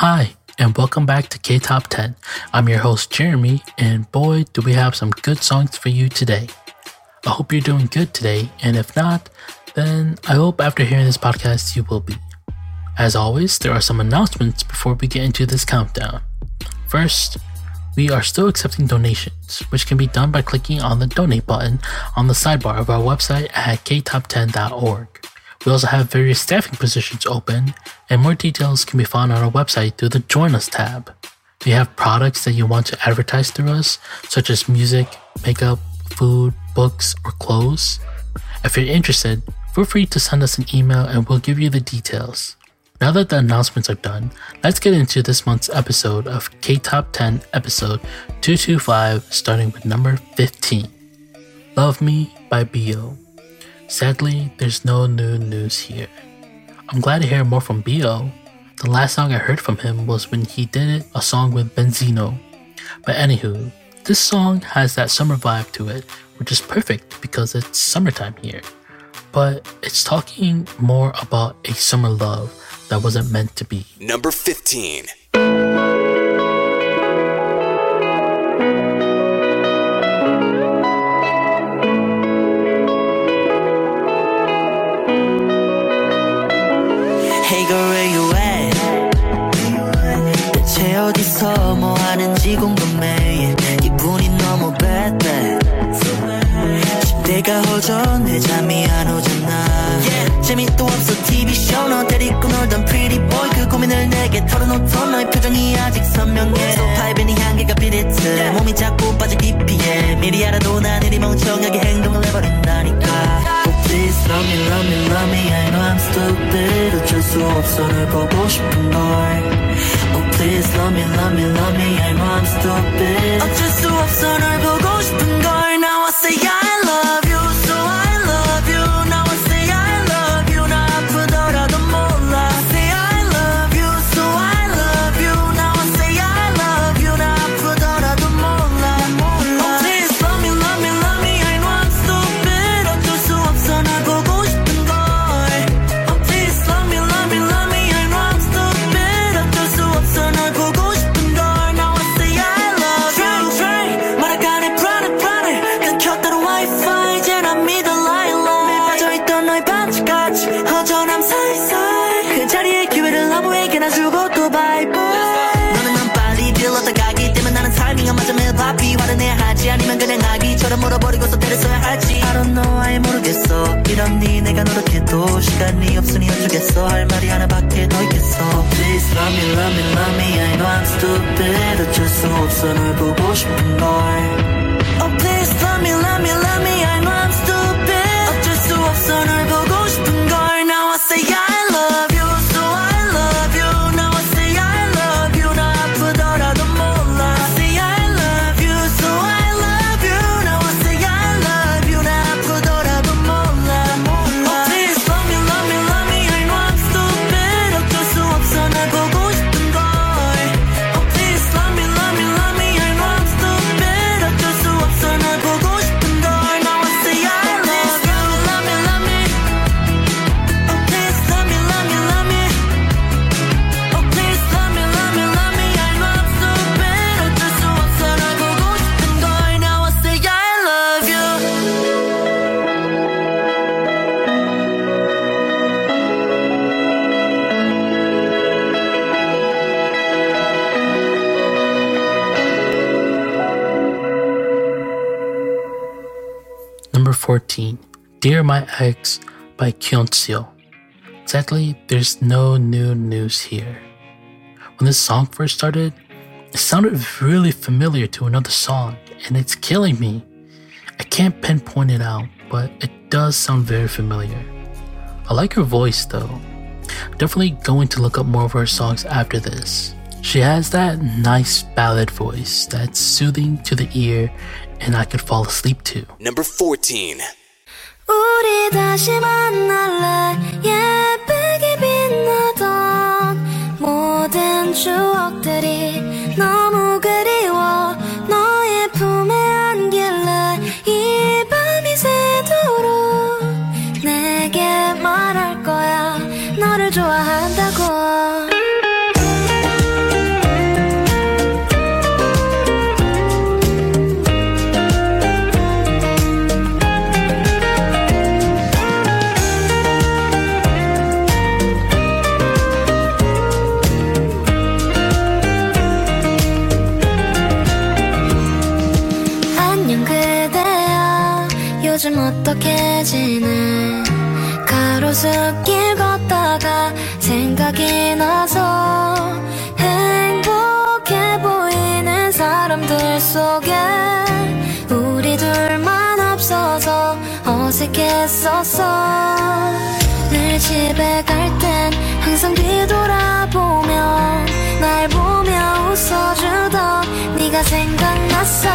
Hi, and welcome back to K Top 10. I'm your host, Jeremy, and boy, do we have some good songs for you today. I hope you're doing good today, and if not, then I hope after hearing this podcast you will be. As always, there are some announcements before we get into this countdown. First, we are still accepting donations, which can be done by clicking on the donate button on the sidebar of our website at ktop10.org. We also have various staffing positions open, and more details can be found on our website through the Join Us tab. Do you have products that you want to advertise through us, such as music, makeup, food, books, or clothes? If you're interested, feel free to send us an email and we'll give you the details. Now that the announcements are done, let's get into this month's episode of K Top 10, episode 225, starting with number 15 Love Me by BE'O Sadly, there's no new news here. I'm glad to hear more from BE'O The last song I heard from him was when he did it, a song with Beenzino. But anywho, this song has that summer vibe to it, which is perfect because it's summertime here. But it's talking more about a summer love that wasn't meant to be. Number 15. 궁금해. 기분이 너무 bad bad. 집대가 허전해. 잠이 안 오잖아. 재미도 없어. TV 쇼 너 데리고 놀던 pretty boy. 그 고민을 내게 털어놓던 너의 표정이 아직 선명해. 소파에 밴이 향기가 비릿해. 몸이 자꾸 빠져 깊이에 미리 알아도 난 이리 멍청하게 행동을 해버린 love me love me love me I know I'm stupid 어쩔 수 없어 널 보고 싶은 걸 Oh please love me love me love me I know I'm stupid 어쩔 수 없어 널 보고 싶은 걸 Now I say I 아예 모르겠어 이런 네 내가 노력해도 시간이 없으니 어쩌겠어 할 말이 하나밖에 더 있겠어 Please love me love me love me I know I'm stupid 어쩔 수 없어 널 보고 싶은 걸 Oh please love me love me love me I know I'm stupid 어쩔 수 없어 널 보고 Dear My Ex by Kyoungseo. Sadly, there's no new news here. When this song first started, it sounded really familiar to another song, and it's killing me. I can't pinpoint it out, but it does sound very familiar. I like her voice though. Definitely going to look up more of her songs after this. She has that nice ballad voice that's soothing to the ear and I could fall asleep to. Number 14. 우리 다시 만날래? 예쁘게 빛나던 모든 추억들이 너무 가로수길 걷다가 생각이 나서 행복해 보이는 사람들 속에 우리 둘만 없어서 어색했었어. 늘 집에 갈 땐 항상 뒤돌아보며 날 보며 웃어주던 네가 생각났어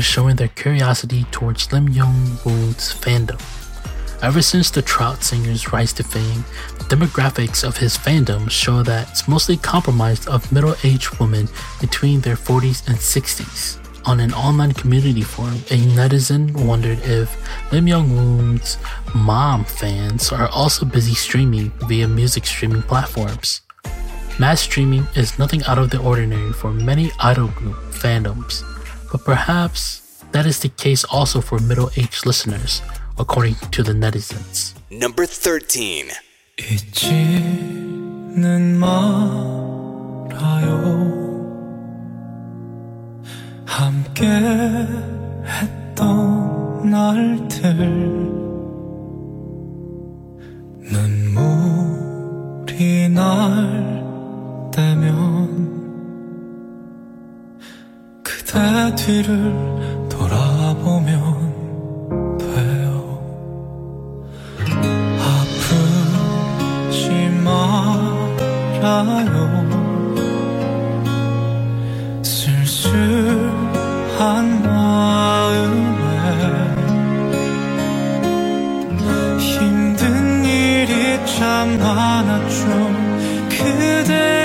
Are showing their curiosity towards Lim Young Woong's fandom. Ever since the Trot singer's rise to fame, the demographics of his fandom show that it's mostly comprised of middle aged women between their 40s and 60s. On an online community forum, a netizen wondered if Lim Young Woong's mom fans are also busy streaming via music streaming platforms. Mass streaming is nothing out of the ordinary for many idol group fandoms, but perhaps that is the case also for middle aged listeners, according to the netizens. Number 13. 잊지는 말아요 함께 했던 날들 눈물이 날 때면 내 뒤를 돌아보면 돼요. 아프지 말아요. 슬슬한 마음에 힘든 일이 참 많았죠 그대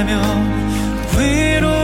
되면 위로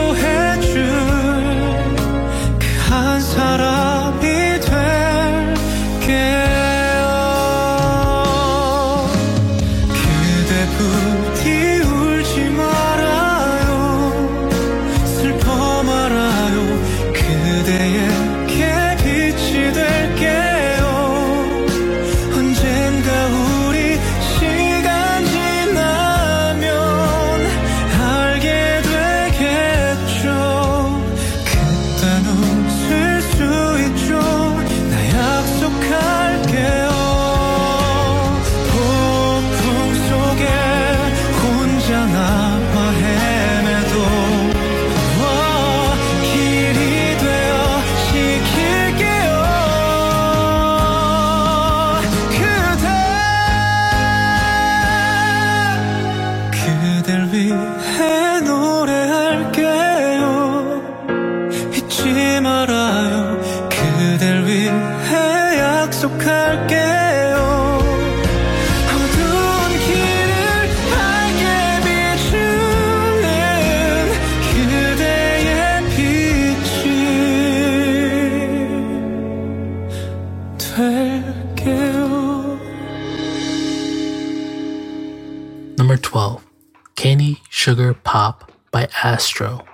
Astro.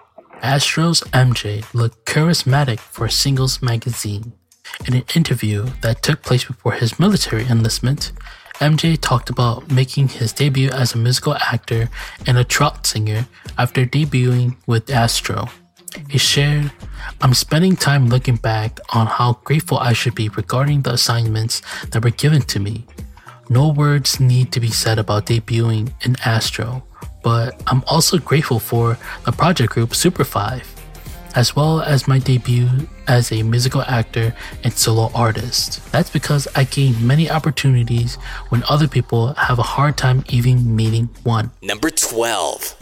Astro's MJ looked charismatic for Singles magazine. In an interview that took place before his military enlistment, MJ talked about making his debut as a musical actor and a trot singer after debuting with Astro. He shared, I'm spending time looking back on how grateful I should be regarding the assignments that were given to me. No words need to be said about debuting in Astro, but I'm also grateful for the project group Super 5, as well as my debut as a musical actor and solo artist. That's because I gained many opportunities when other people have a hard time even meeting one. Number 12.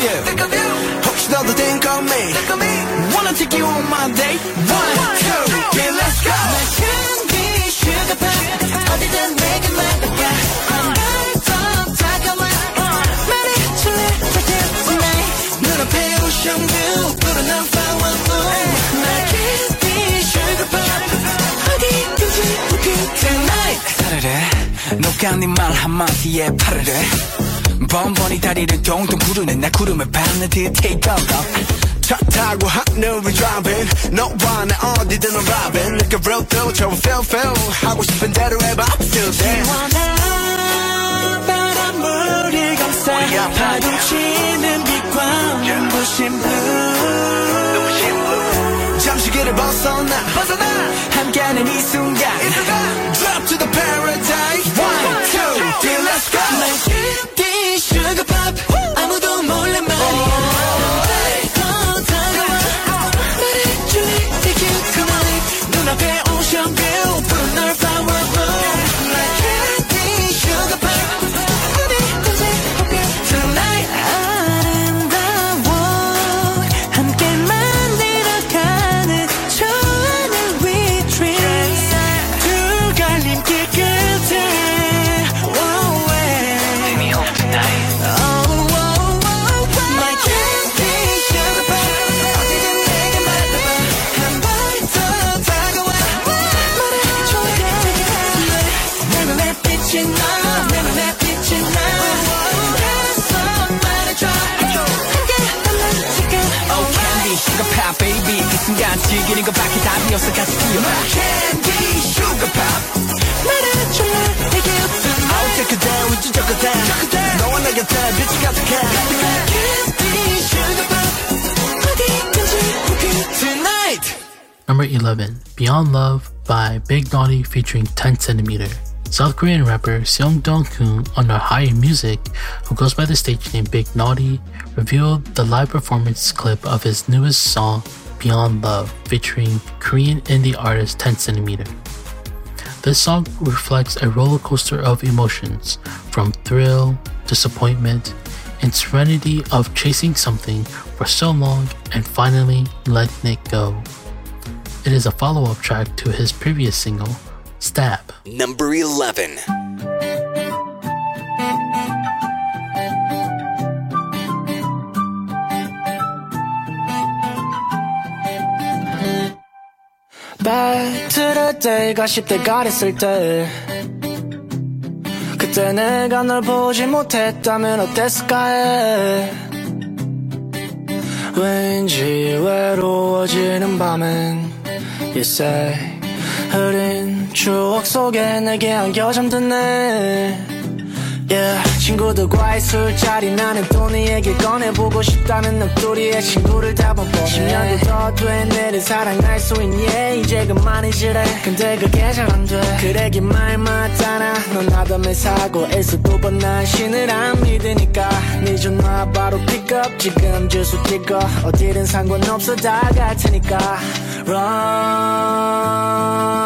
think of you 혹시 너도 think of me Wanna take you on my date One, two, three, let's go 나 candy sugar pop 어디든 내게 말해봐 널더 다가와 말해줄래 pretend tonight 눈앞에 ocean view 푸른 넌파워 나 candy sugar pop 어디든지 repeat tonight 사르르 녹아 네말 한마디에 파르르 번번이 다리를 동동 구르는 나 구름을 밟는 듯 take off 차 타고 하늘을 driving 너와 나 어디든 I'm vibing 느껴 real feel 처음 feel feel 하고 싶은 대로 해봐 I feel that 시원한 바람물이 감싸 파도 치는 빛과 눈부신 blue 잠시 길을 벗어나 함께하는 이 순간 Drop to the paradise One, two, three, let's go 순간 즐기는 것밖에 답이 없어 같이 뛰어 My candy sugar pop 말해줄래 내게 어제 그대 우주적 그대 너와 내 곁에 빛이 가득해 My candy sugar pop 어디든지 함께 Tonight Number 11, Beyond Love by Big Naughty featuring 10 cm. South Korean rapper Seong Dong Koon under Higher Music, who goes by the stage name Big Naughty, revealed the live performance clip of his newest song Beyond Love featuring Korean indie artist 10 cm. This song reflects a roller coaster of emotions, from thrill, disappointment, and serenity of chasing something for so long and finally letting it go. It is a follow up track to his previous single, Stab. Number 11. 말 들을 때가 10대가 됐을 때 그때 내가 널 보지 못했다면 어땠을까 해? 왠지 외로워지는 밤엔 say 흐린 추억 속에 내게 안겨 잠드네 친구들과의 술자리 나는 또 네얘기 꺼내보고 싶다는 넋두리에 친구를 잡아보네. 10년도 더돼 내를 사랑할 수 있니? 이제 그만이지래. 근데 그게 잘 안돼. 그래 긴말 맞잖아. 넌 하다면 사고에서 두번난 신을 안 믿으니까. 네 전화 바로 픽업. 지금 주소 찍어. 어디든 상관없어 다갈 테니까. Run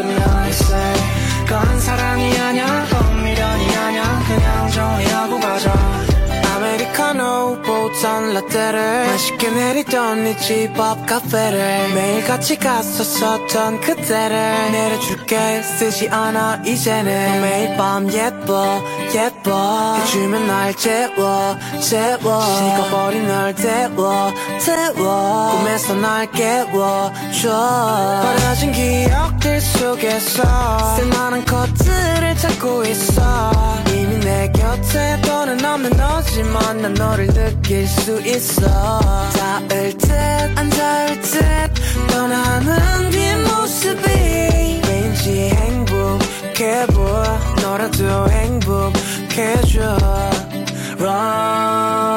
I say 건 사랑이 아냐 건 미련이 아냐 그냥 정리하고 가자. 아메리카노 보던 라떼를 맛있게 내리던 네집앞 카페를 매일 같이 갔었었던 그때를 내려줄게. 쓰지 않아 이제는. 매일 밤 예뻐 예뻐. 해주면 날 재워 재워. 식어버린 널 데워 데워. 꿈에서 날 깨워줘. 버려진 기억 들 속에서 쓸만한 것들을 찾고 있어. 이미 내 곁에 너는 없는 너지만 난 너를 느낄 수 있어. 닿을 듯 안 닿을 듯 떠나는 뒷모습이 왠지 행복해 보여. 너라도 행복해줘. Run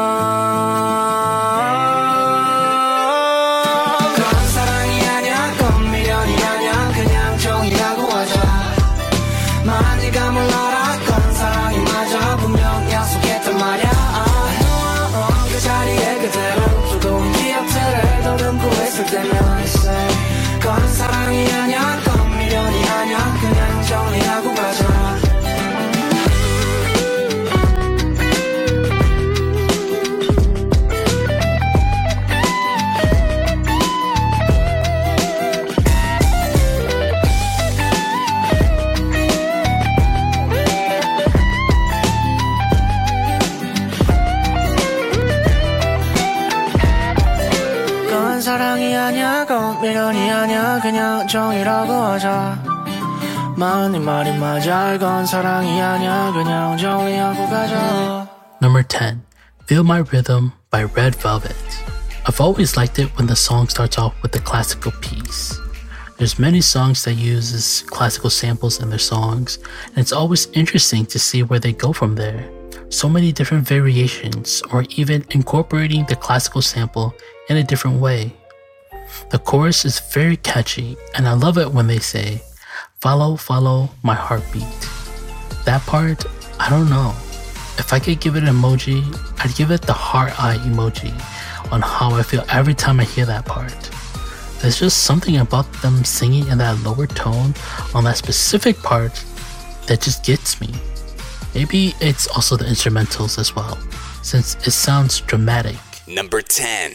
사랑이 아냐 건 미련이 아냐 그냥 정이라고 하자 마흔이 말이 맞아 건 사랑이 아냐 그냥 정리하고 가자 Number 10, Feel My Rhythm by Red Velvet. I've always liked it when the song starts off with a classical piece. There's many songs that uses classical samples in their songs, and it's always interesting to see where they go from there. So many different variations, or even incorporating the classical sample in a different way. The chorus is very catchy, and I love it when they say, Follow, follow my heartbeat. That part, I don't know. If I could give it an emoji, I'd give it the heart eye emoji on how I feel every time I hear that part. There's just something about them singing in that lower tone on that specific part that just gets me. Maybe it's also the instrumentals as well, since it sounds dramatic. Number 10.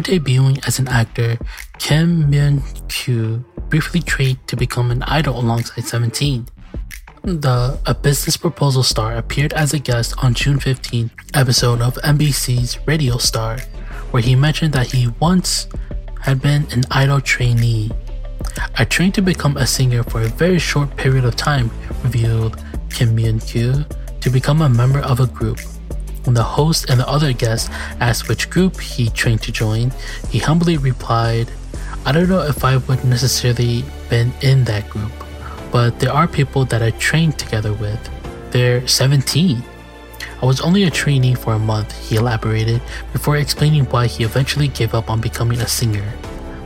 Before debuting as an actor, Kim Min Kyu briefly trained to become an idol alongside 17. The A Business Proposal Star appeared as a guest on June 15 episode of MBC's Radio Star, where he mentioned that he once had been an idol trainee. I trained to become a singer for a very short period of time, revealed Kim Min Kyu, to become a member of a group. When the host and the other guests asked which group he trained to join, he humbly replied, I don't know if I would necessarily been in that group, but there are people that I trained together with. They're 17. I was only a trainee for a month, he elaborated, before explaining why he eventually gave up on becoming a singer.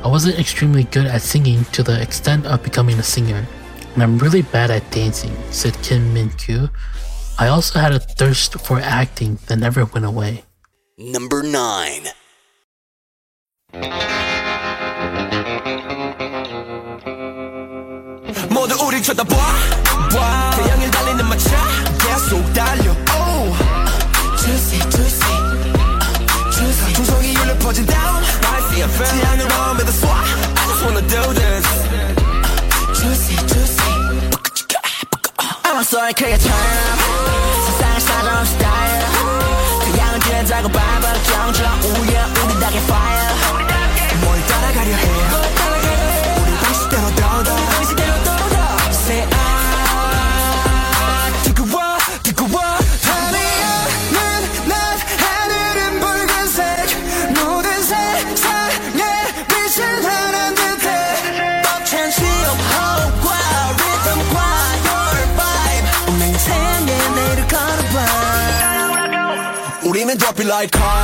I wasn't extremely good at singing to the extent of becoming a singer, and I'm really bad at dancing, said Kim Min Kyu. I also had a thirst for acting that never went away. Number 9. 모두 우릴 쳐다봐 봐. 태양을 달리는 마차 계속 달려 oh. Juicy juicy juicy 중성이 울려 퍼진 down Spicy FM 태양을 마음에다 쏴 I just wanna do this I'm so 크게 turn up 세상을 사정 스타일 태양은 된다고 밟아 정적 우예 우리 닭의 fire like car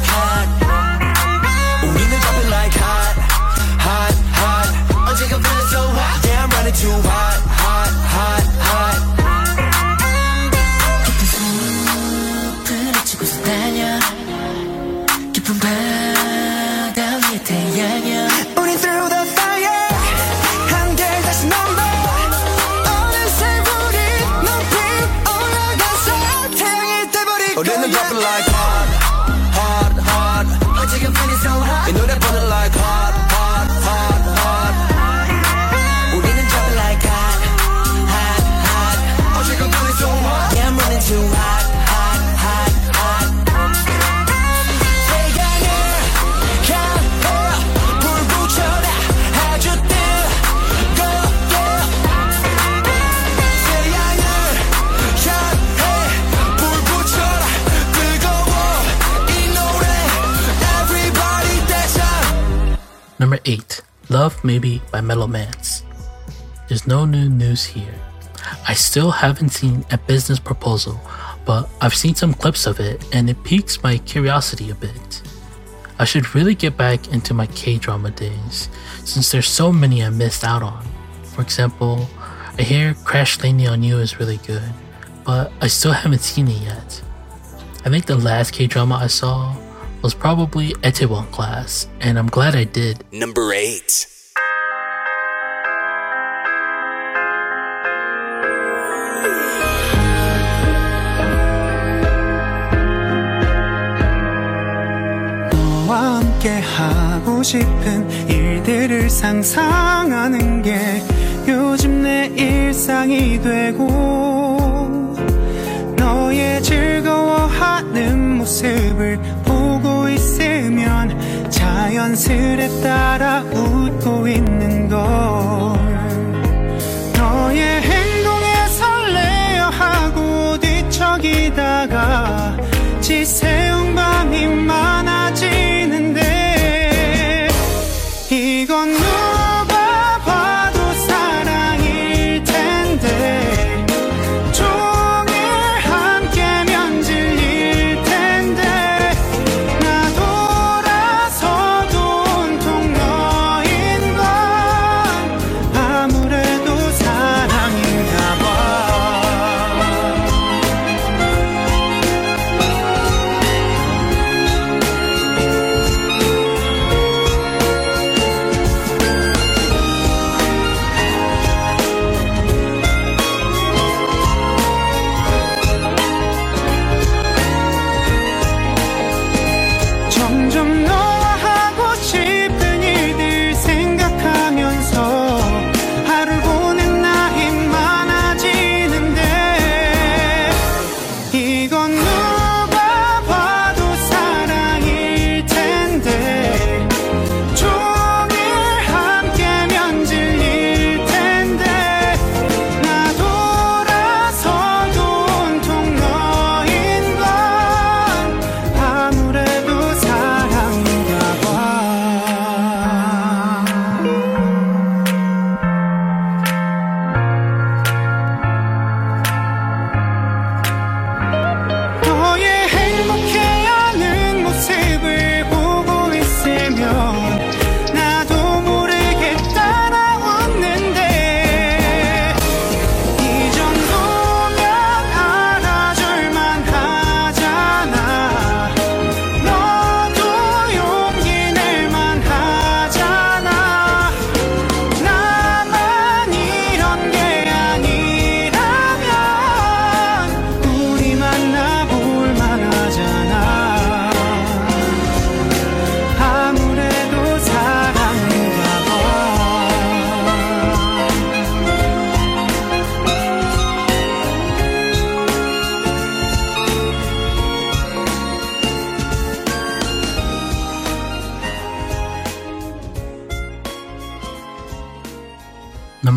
Love Maybe by MeloMance. There's no new news here. I still haven't seen a business proposal, but I've seen some clips of it and it piques my curiosity a bit. I should really get back into my K drama days, since there's so many I missed out on. For example, I hear Crash Landing on You is really good, but I still haven't seen it yet. I think the last K drama I saw was probably Itaewon class, and I'm glad I did. Number 8. 상상하는 게 요즘 내 일상이 되고 너의 즐거워하는 모습을 보고 있으면 자연스레 따라 웃고 있는 걸. 너의 행동에 설레어 하고 뒤척이다가 지새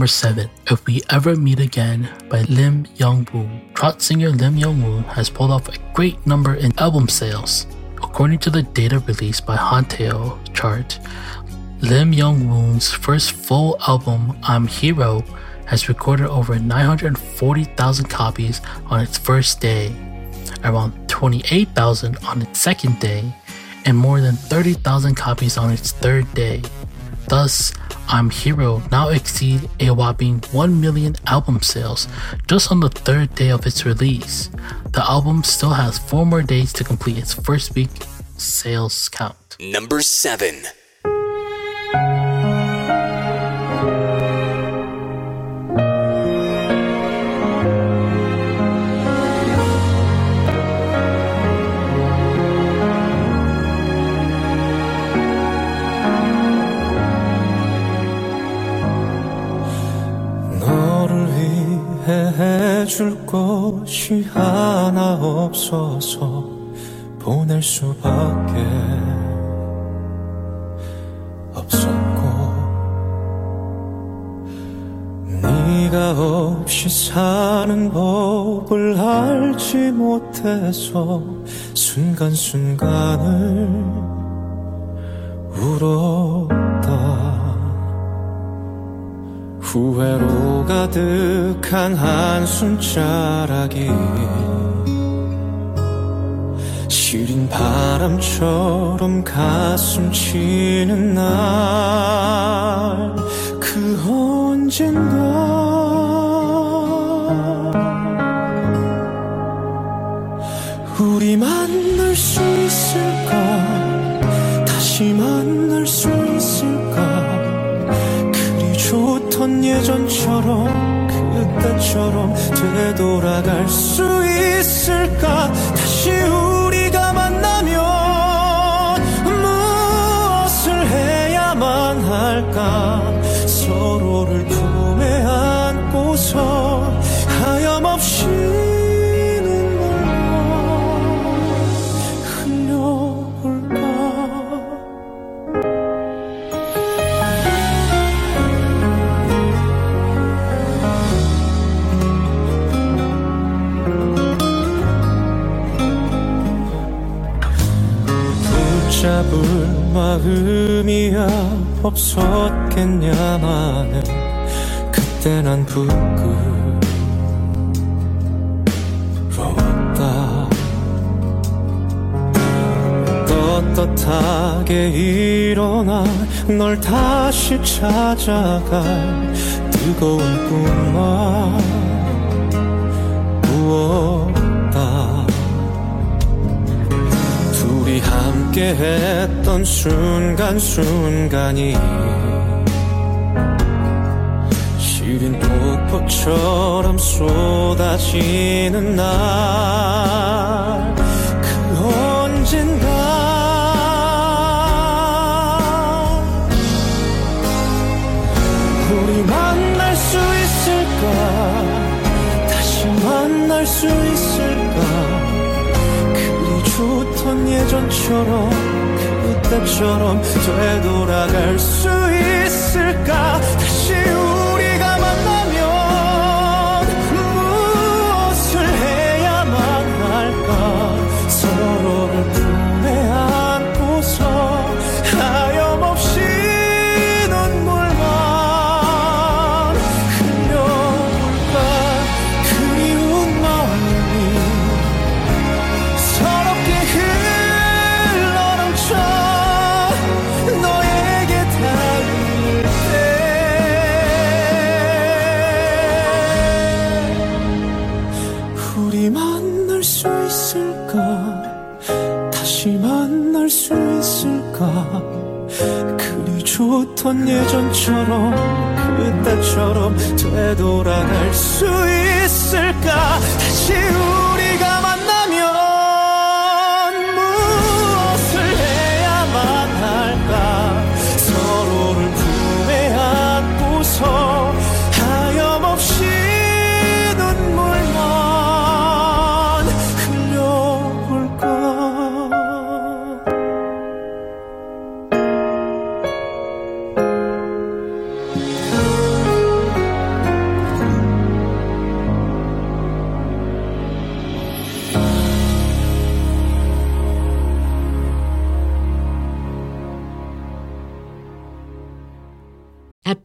number 7, If We Ever Meet Again by Lim Young Woong. Trot singer Lim Young Woong has pulled off a great number in album sales. According to the data released by Hanteo chart, Lim Young Woong's first full album, I'm Hero, has recorded over 940,000 copies on its first day, around 28,000 on its second day, and more than 30,000 copies on its third day. Thus, I'm Hero now exceed a whopping 1 million album sales just on the third day of its release. The album still has 4 more days to complete its first week sales count. Number 7. 해줄 것이 하나 없어서 보낼 수밖에 없었고 네가 없이 사는 법을 알지 못해서 순간순간을 울었다 후회로 가득한 한숨자락이 시린 바람처럼 가슴 치는 날 그 언젠가. 우리 만날 수 있을까? 다시 만날 수 좋던 예전처럼 그때처럼 되돌아갈 수 있을까 마음이야 없었겠냐마는. 그때 난 부끄러웠다. 떳떳하게 일어나 널 다시 찾아갈 뜨거운 꿈만. 꾸었 함께 했던 순간순간이 시린 폭포처럼 쏟아지는 날 그 언젠가 우리 만날 수 있을까? 다시 만날 수 있을까 좋던 예전처럼 그때처럼 되돌아갈 수 있을까? 다시 다시 만날 수 있을까? 그리 좋던 예전처럼 그때처럼 되돌아갈 수 있을까? 다시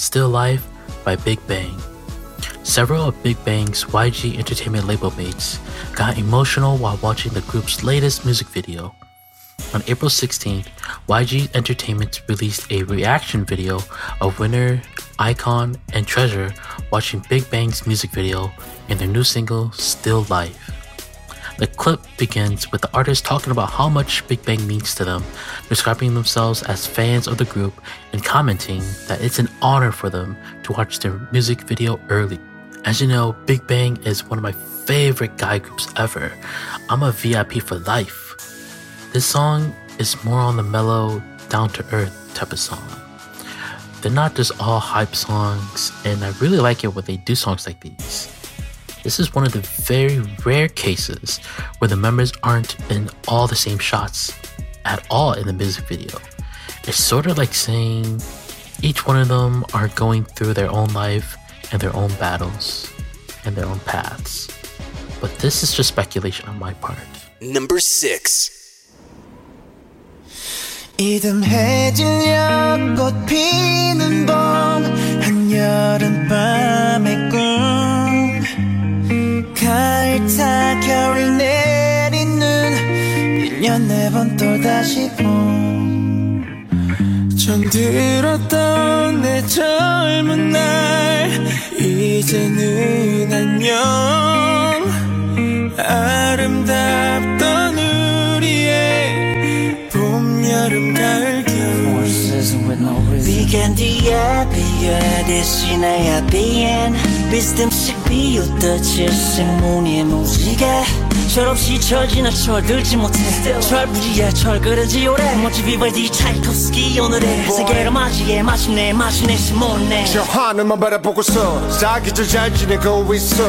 Still Life by Big Bang. Several of Big Bang's YG Entertainment label mates got emotional while watching the group's latest music video. On April 16th, YG Entertainment released a reaction video of Winner, iKON, and Treasure watching Big Bang's music video in their new single, Still Life. The clip begins with the artist talking about how much Big Bang means to them, describing themselves as fans of the group and commenting that it's an honor for them to watch their music video early. As you know, Big Bang is one of my favorite guy groups ever. I'm a VIP for life. This song is more on the mellow, down to earth type of song. They're not just all hype songs, and I really like it when they do songs like these. This is one of the very rare cases where the members aren't in all the same shots at all in the music video. It's sort of like saying each one of them are going through their own life and their own battles and their own paths. But this is just speculation on my part. Number 6. 이듬해질 연꽃 피는 봄 한여름밤의 꿈 가을 타 겨울 내리는 1년에 번 또다시 봄. 정들었던 내 젊은 날 이제는 안녕 아름답던 우리의 봄, 여름, 가을, 겨울 비간 뒤에 비에 대신에 비엔 비스듬씩 비웃듯이 생문이 무지개 철없이 철지나 철들지 못해. 철부지에 철그러지 오래. 멋지 비발디 차이콥스키 오늘의 세계를 맞이해 마침내 마침내 시몬네. 저 하늘만 바라보고서 사기절 잘 지내고 있어.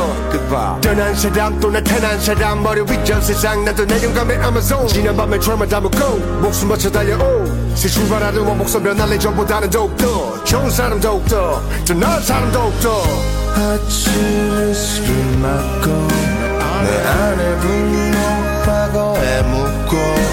떠난 사람 또 나타난 사람 머리 위전 세상 나도 내 영감의 아마존 지난 밤에 철만 담고 목숨 바쳐 달려오. 새 출발하는 원목선 변할래 전보다는 더욱더. 좋은 사람 더욱더. 더 나은 사람 더욱더. 아침에 술을 맞고 내 안에 분노하고 애묻고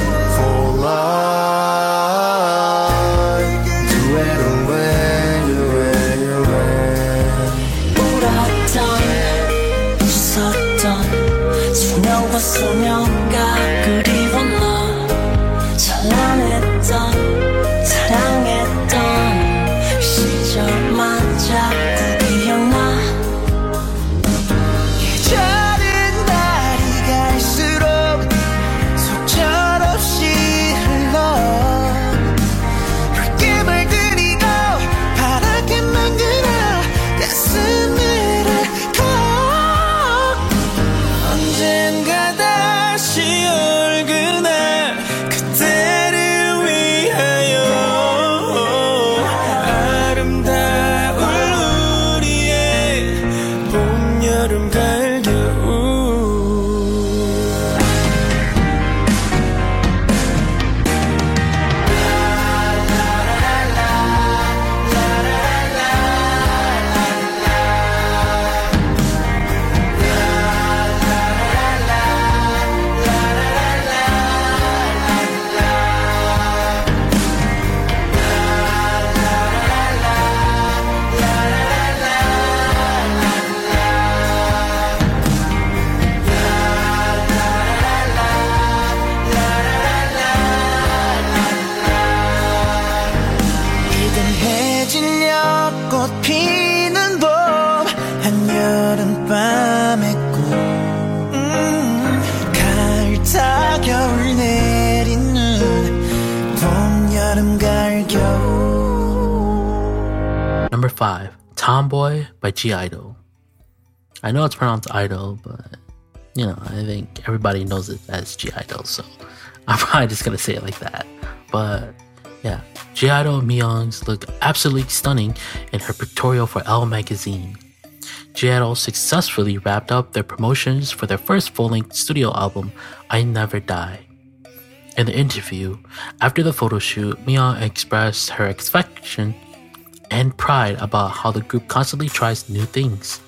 Tomboy Idol. I know it's pronounced Idol, but you know, I think everybody knows it as G Idol, so I'm probably just gonna say it like that. But yeah, G Idol Miyeon's look absolutely stunning in her pictorial for Elle magazine. G Idol successfully wrapped up their promotions for their first full length studio album, I Never Die. In the interview, after the photo shoot, Miyeon expressed her affection and pride about how the group constantly tries new things.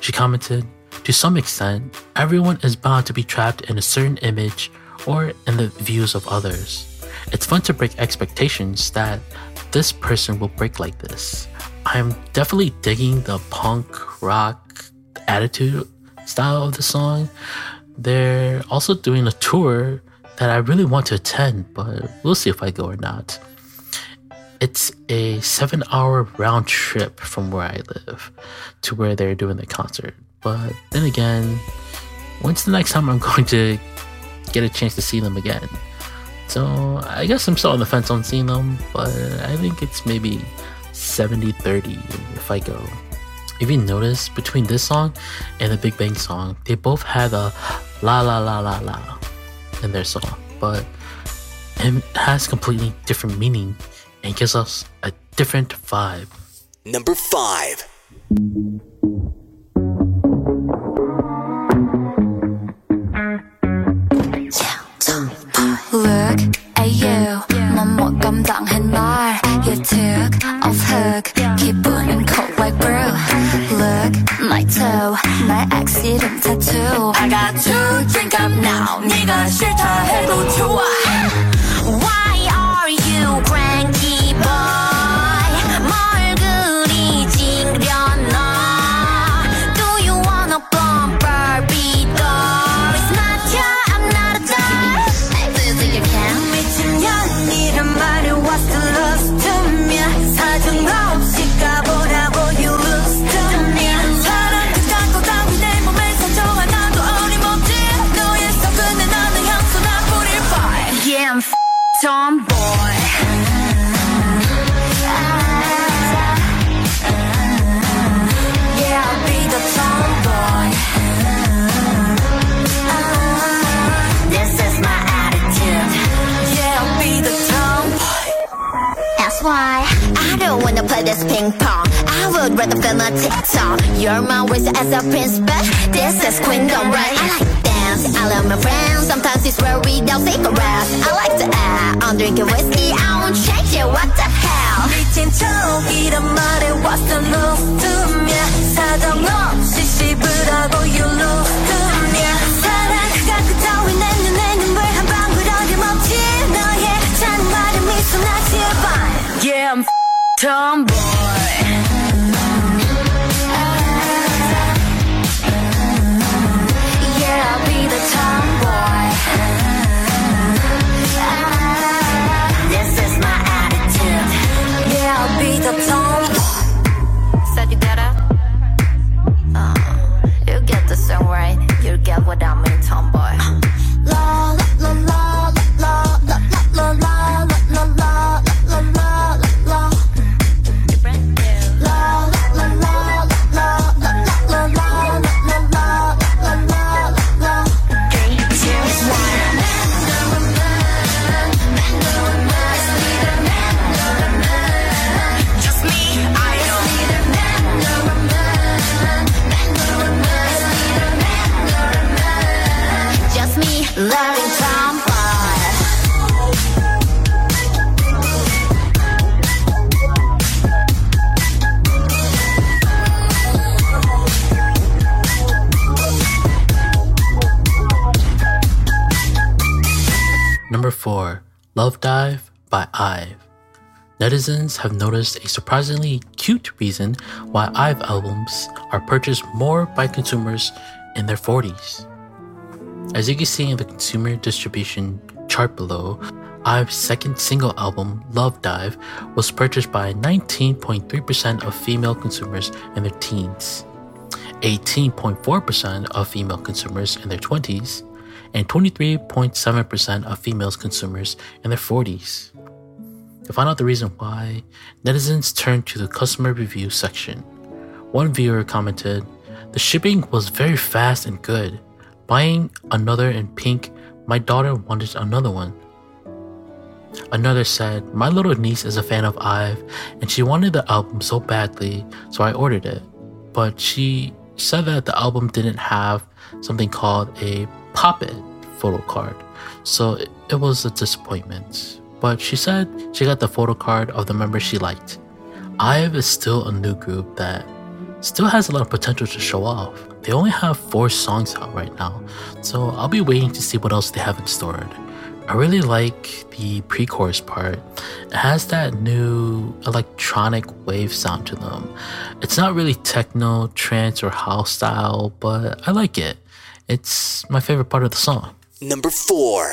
She commented, To some extent, everyone is bound to be trapped in a certain image or in the views of others. It's fun to break expectations that this person will break like this. I'm definitely digging the punk rock attitude style of the song. They're also doing a tour that I really want to attend, but we'll see if I go or not. It's a seven hour round trip from where I live to where they're doing the concert. But then again, when's the next time I'm going to get a chance to see them again? So I guess I'm still on the fence on seeing them, but I think it's maybe 70 30 if I go. If you notice, between this song and the Big Bang song, they both had a la la la la la in their song, but it has completely different meaning and gives us a different vibe. Number 5. Look at you 넌못 감당해 날 You took off hook 기분은 cold like brew Look my toe 날 accident tattoo I got to drink up now 네가 싫다 해도 좋아 why I don't wanna play this ping pong. I would rather film a TikTok. You're my wrist as a prince, but this is queendom, right? I like dance. I love my friends. Sometimes it's where we don't cigarettes. I like to act. I'm drinking whiskey. I won't change it. What the hell? 미친 척이란 말에 what's the love to me? Tomboy Have noticed a surprisingly cute reason why IVE albums are purchased more by consumers in their 40s. As you can see in the consumer distribution chart below, IVE's second single album, Love Dive, was purchased by 19.3% of female consumers in their teens, 18.4% of female consumers in their 20s, and 23.7% of female consumers in their 40s. To find out the reason why, netizens turned to the customer review section. One viewer commented, The shipping was very fast and good. Buying another in pink, my daughter wanted another one. Another said, My little niece is a fan of IVE and she wanted the album so badly, so I ordered it. But she said that the album didn't have something called a Pop It photo card, so it, it was a disappointment. But she said she got the photo card of the member she liked. IVE is still a new group that still has a lot of potential to show off. They only have four songs out right now, so I'll be waiting to see what else they have in store. I really like the pre chorus part. It has that new electronic wave sound to them. It's not really techno, trance, or house style, but I like it. It's my favorite part of the song. Number 4.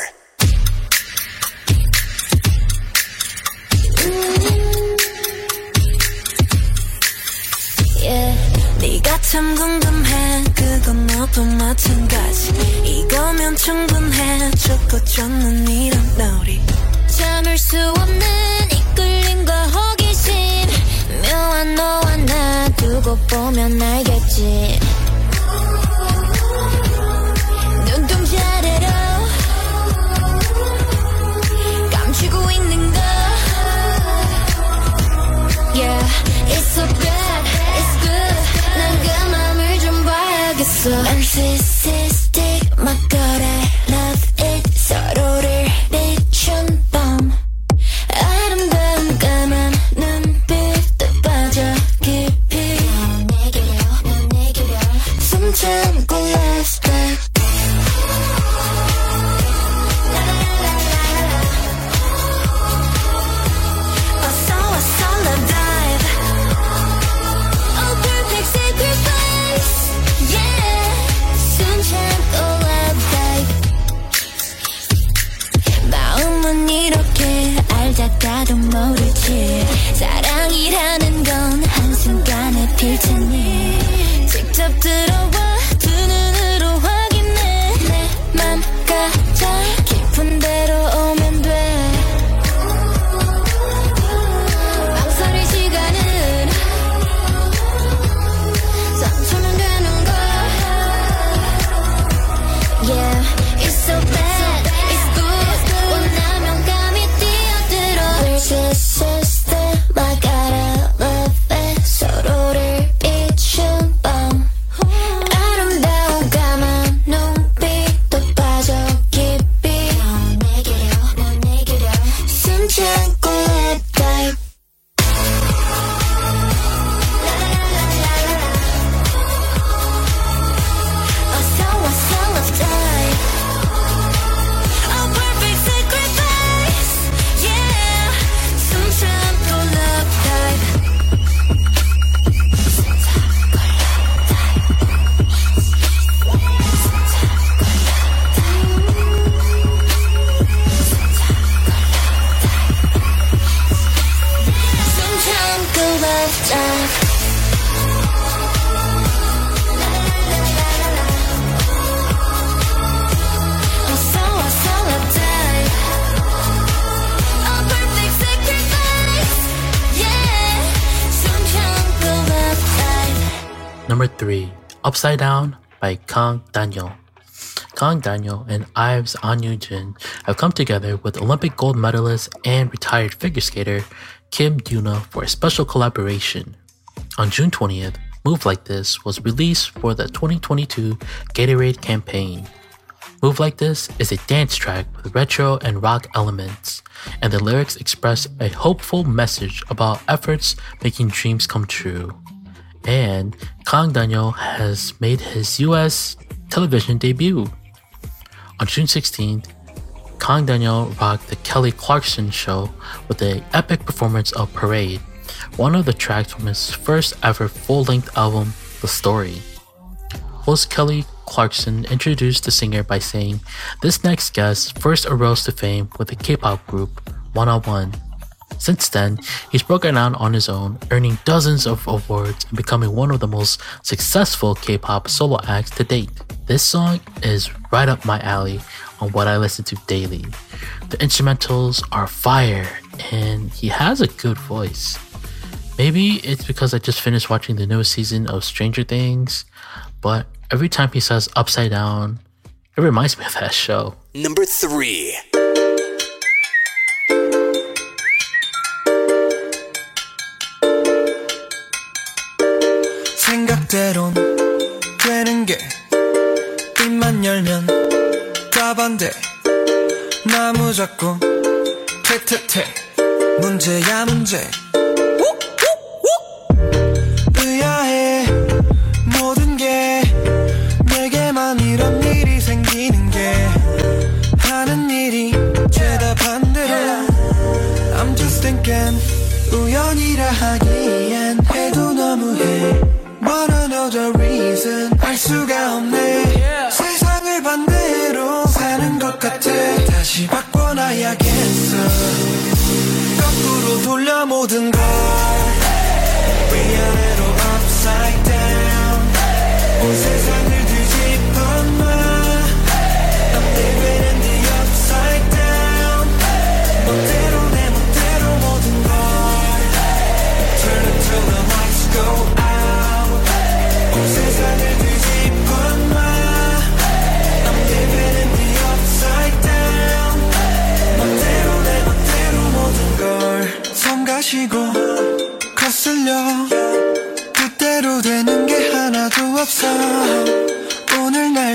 네가 참 궁금해. 그건 너도 마찬가지. 이거면 충분해. 좋고 좋는 이런 놀이 참을 수 없는 이끌림과 호기심. 묘한 너와 나 두고 보면 알겠지 ça. Elle fait ses 알다가도 모르지. 사랑이라는 건 한순간에 필 테니. 직접 들어와 Upside Down by Kang Daniel. Kang Daniel and IVE's An Yujin have come together with Olympic gold medalist and retired figure skater Kim Yuna for a special collaboration. On June 20th, Move Like This was released for the 2022 Gatorade campaign. Move Like This is a dance track with retro and rock elements, and the lyrics express a hopeful message about efforts making dreams come true. And Kang Daniel has made his US television debut. On June 16th, Kang Daniel rocked the Kelly Clarkson show with an epic performance of Parade, one of the tracks from his first ever full length album, The Story. Host Kelly Clarkson introduced the singer by saying, This next guest first arose to fame with the K pop group 101. Since then, he's broken out on his own, earning dozens of awards and becoming one of the most successful K pop solo acts to date. This song is right up my alley on what I listen to daily. The instrumentals are fire and he has a good voice. Maybe it's because I just finished watching the newest season of Stranger Things, but every time he says upside down, it reminds me of that show. Number three. 생각대론 되는 게 입만 열면 답안돼. 나 무조건 퇴퇴퇴 문제야 문제. 의아해. 모든 게 내게만 이런 일이 생기는 게 하는 일이 죄다 반대로 I'm just thinking 우연이라 하기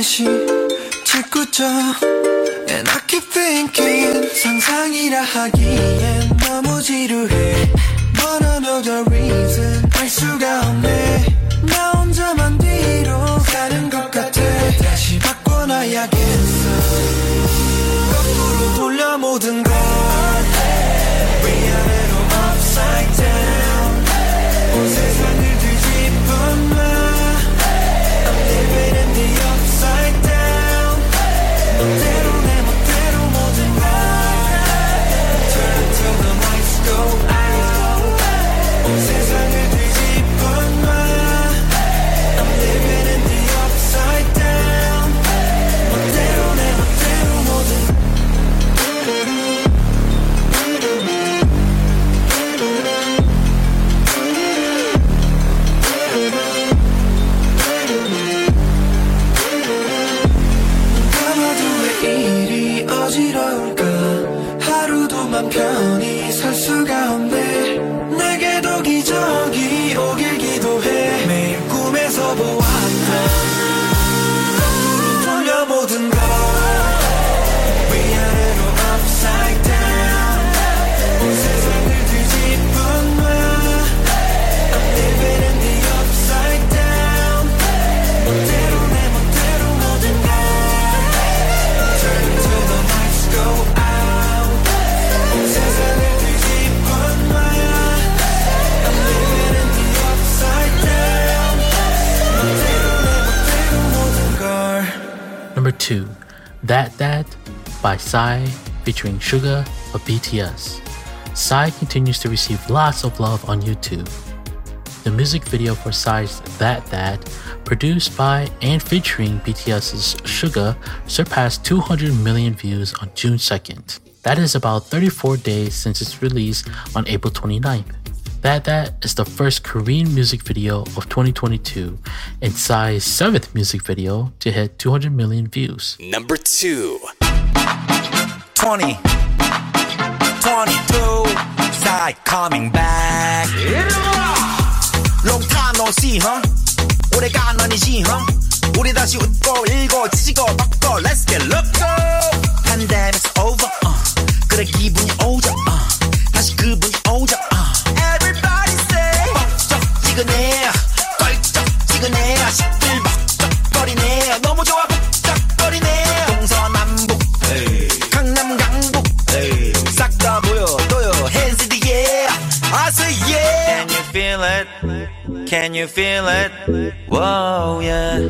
날씨 짓궂죠. And I keep thinking 상상이라 하기엔 너무 지루해. But I know the reason 알 수가 없네. 나 혼자만 뒤로 가는 것 같아. 다시 바꿔놔야겠 Psy featuring Suga of BTS. Psy continues to receive lots of love on YouTube. The music video for Psy's That That, produced by and featuring BTS's Suga, surpassed 200 million views on June 2nd. That is about 34 days since its release on April 29th. That That is the first Korean music video of 2022 and Psy's seventh music video to hit 200 million views. Number two. 20, 22, side coming back. Long time no see, huh? 오래간 아니지, huh? 우리 다시 웃고 일고 지지고 뻗고 let's get loco. Pandemic's over, uh. 그래 기분이 오죠, uh. 다시 그분이 오죠, uh. Everybody say, 뻑적지근해, feel it? Can you feel it? Whoa, yeah.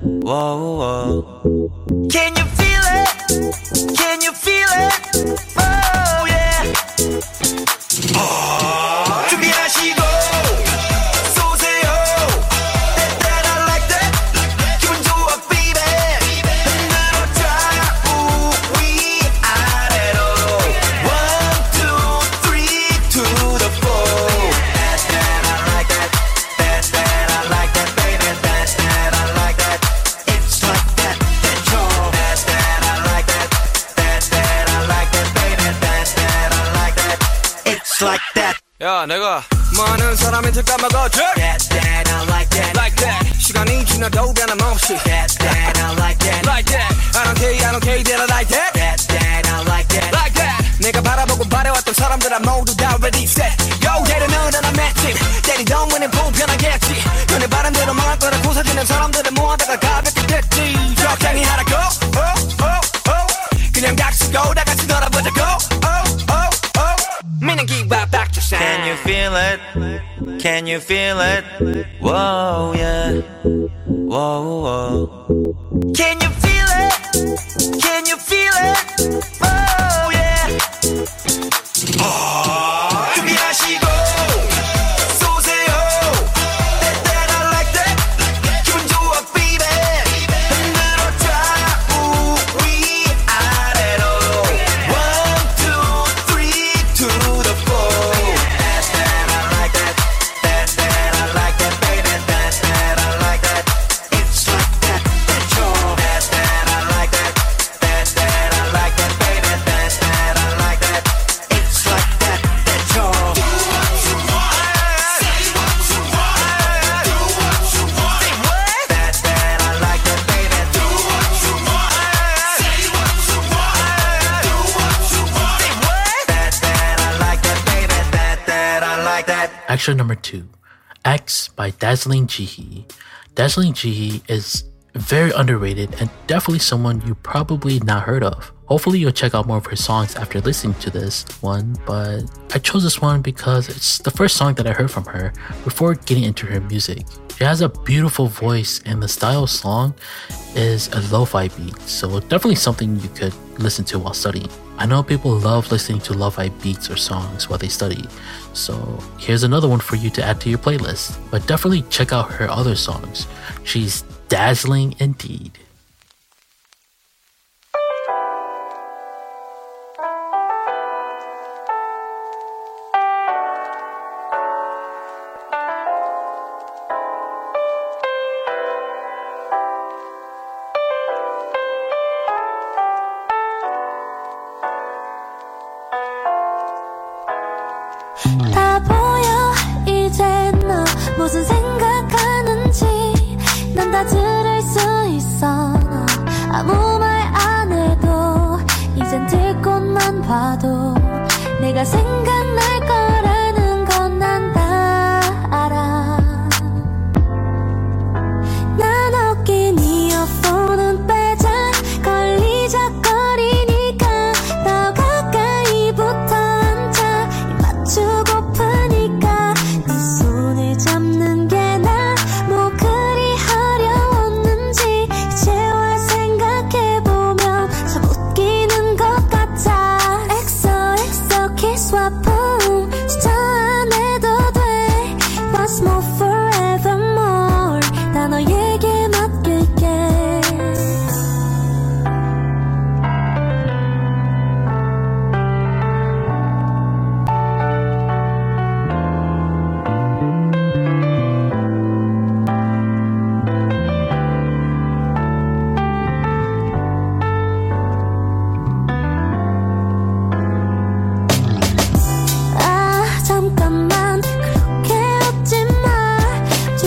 Whoa, whoa. Can you feel it? Can you feel it? Oh, yeah. 준 that. 야 내가 많은 사람한테 까먹어줘 That, that, I like that. Like that 시간이 지나도 변함없이 That, that, I like that. Like that I don't care I don't care that I like that That, that, I like that. Like that 내가 바라보고 바래왔던 사람들아 모두 다 ready set Yo 예를 너나 맷집 때리던 문은 불편하겠지 너네 바람대로 망할 거라 고사지는 사람들을 모아다가 가볍게 됐지 적당히 하라고 oh, oh, oh. 그냥 닥치고 다 같이 놀아보자고 oh, oh, it? Can you feel it? Whoa, yeah. Whoa, whoa. Can you feel it? Can you feel it? Oh, yeah. 아, that. Number two, X by Dazzling Jihi. Dazzling Jihi is very underrated and definitely someone you probably not heard of. Hopefully you'll check out more of her songs after listening to this one, but I chose this one because it's the first song that I heard from her before getting into her music. She has a beautiful voice and the style of song is a lo-fi beat, so definitely something you could listen to while studying. I know people love listening to lo-fi beats or songs while they study, so here's another one for you to add to your playlist. But definitely check out her other songs. She's dazzling indeed.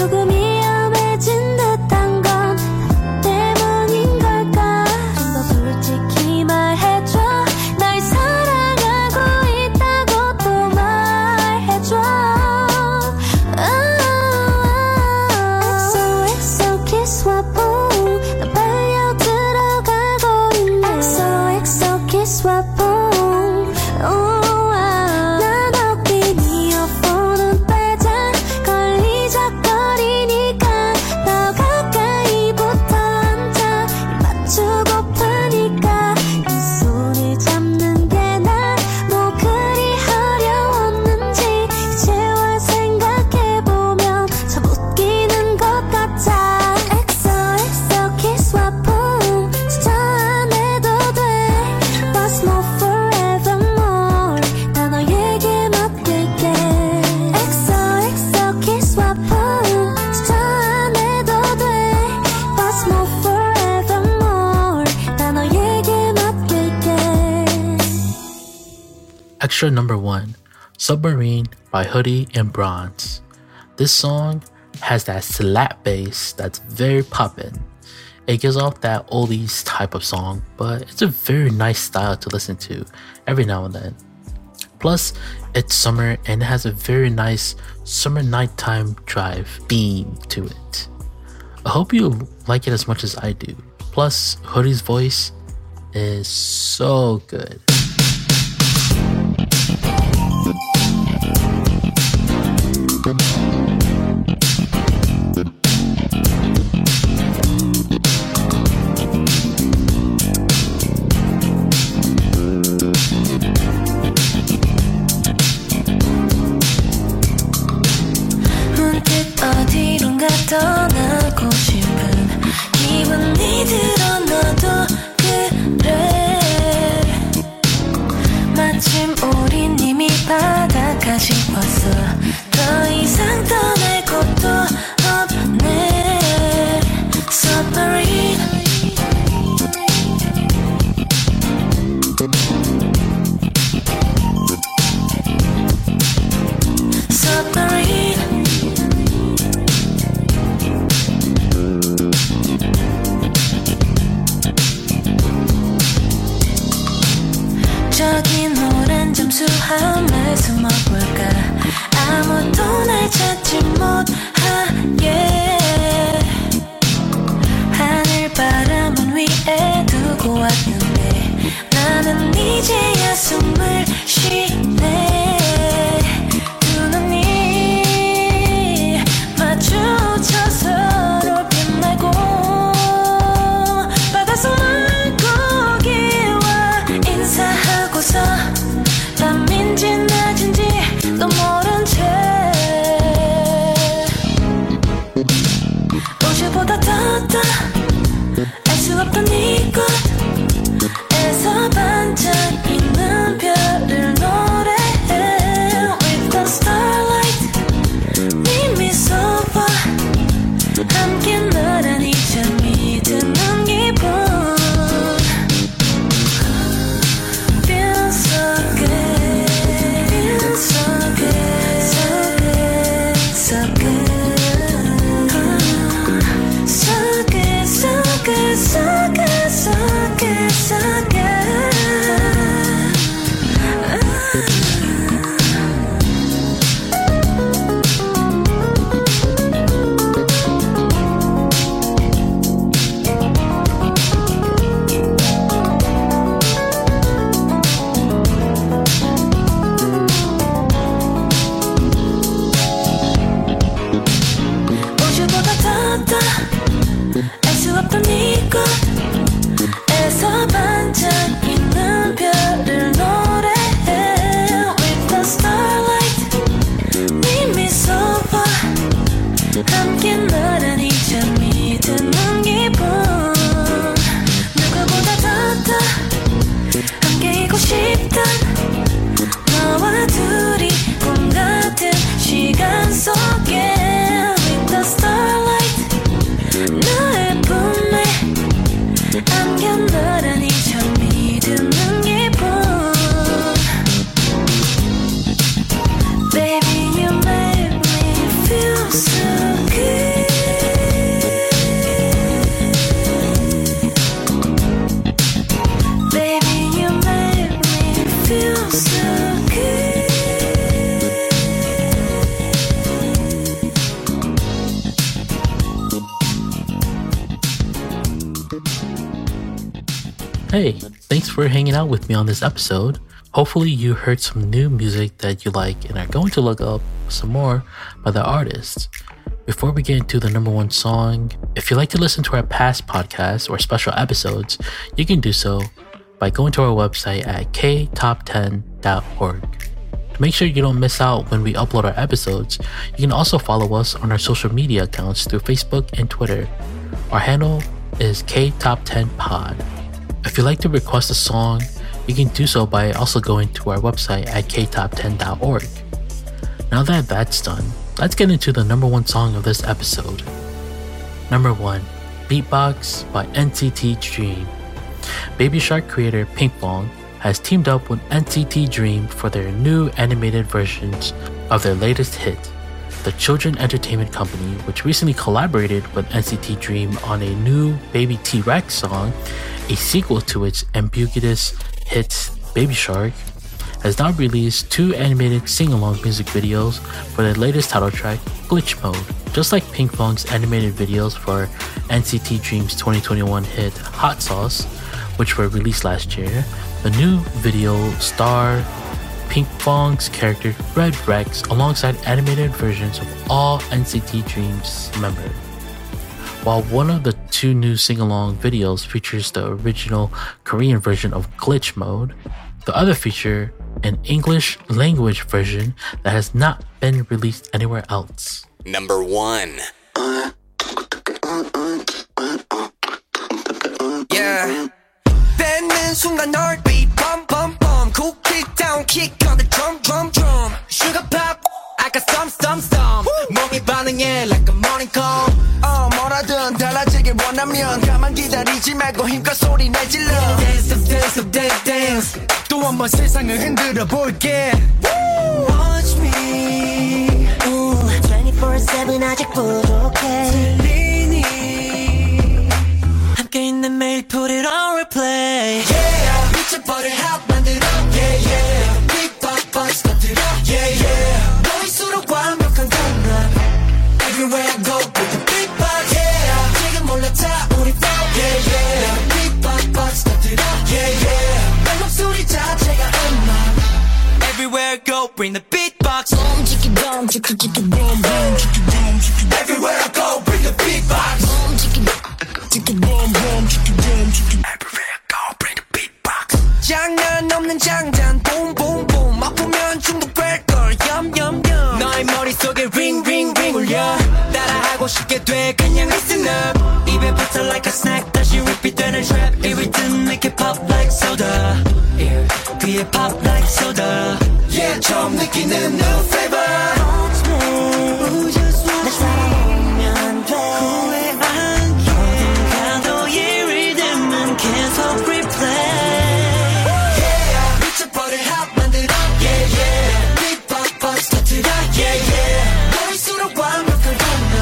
如果明 by Hoody and Bronze. This song has that slap bass that's very poppin'. It gives off that oldies type of song, but it's a very nice style to listen to every now and then. Plus, it's summer and it has a very nice summer nighttime drive theme to it. I hope you like it as much as I do. Plus, Hoody's voice is so good. For hanging out with me on this episode. Hopefully, you heard some new music that you like and are going to look up some more by the artists. Before we get into the number one song, if you like to listen to our past podcasts or special episodes, you can do so by going to our website at ktop10.org. To make sure you don't miss out when we upload our episodes, you can also follow us on our social media accounts through Facebook and Twitter. Our handle is ktop10pod. If you'd like to request a song, you can do so by also going to our website at ktop10.org. Now that that's done, let's get into the number one song of this episode. Number one, Beatbox by NCT Dream. Baby Shark creator Pink Pinkfong has teamed up with NCT Dream for their new animated versions of their latest hit. The Children Entertainment Company, which recently collaborated with NCT Dream on a new Baby T Rex song, a sequel to its ambiguous hit Baby Shark, has now released two animated sing along music videos for their latest title track, Glitch Mode. Just like Pink Pinkfong's animated videos for NCT Dream's 2021 hit Hot Sauce, which were released last year, the new video star Pinkfong's character Red Rex alongside animated versions of all NCT Dreams members. While one of the two new sing along videos features the original Korean version of Glitch Mode, the other feature an English language version that has not been released anywhere else. Number one. Yeah. 뱉는 순간 heartbeat bum bum bum cookie down kick I got some some some 몸이 반응해 like a morning call 어 뭐라든 달라지길 원하면 가만 기다리지 말고 힘껏 소리 내질러 Dance dance dance dance 또 한 번 세상을 흔들어 볼게 Watch me 24-7 아직 부족해 들리니 함께 있는 매일 put it on replay Yeah 미쳐버릴 핫 bring the beatbox. Everywhere I go yeah 귀에 pop like soda yeah 처음 느끼는 new flavor Ooh, just watch 날 따라오면 돼 후회 않게 어딜 가도 이 rhythm은 계속 replay yeah 미쳐버릴 핫 만들어 yeah yeah Big pop buzz 터뜨려 yeah yeah 너일수록 완벽한 강남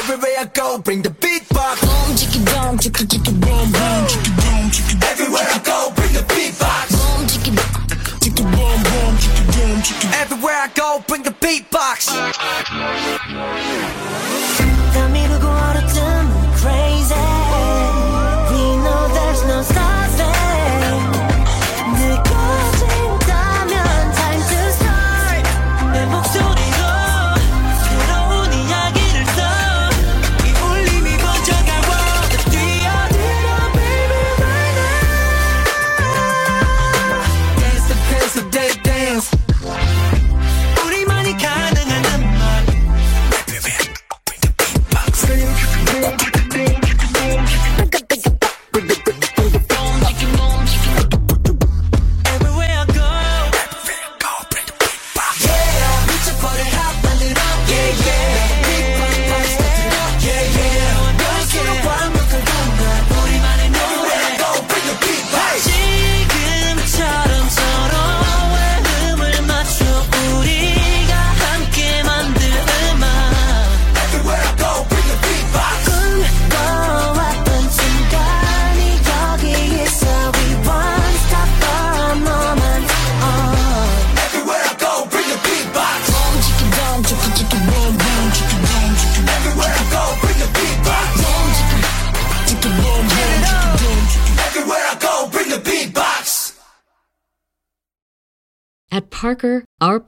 Everywhere I go bring the beatbox Boom chicka boom chicka chicka boom boom chicka boom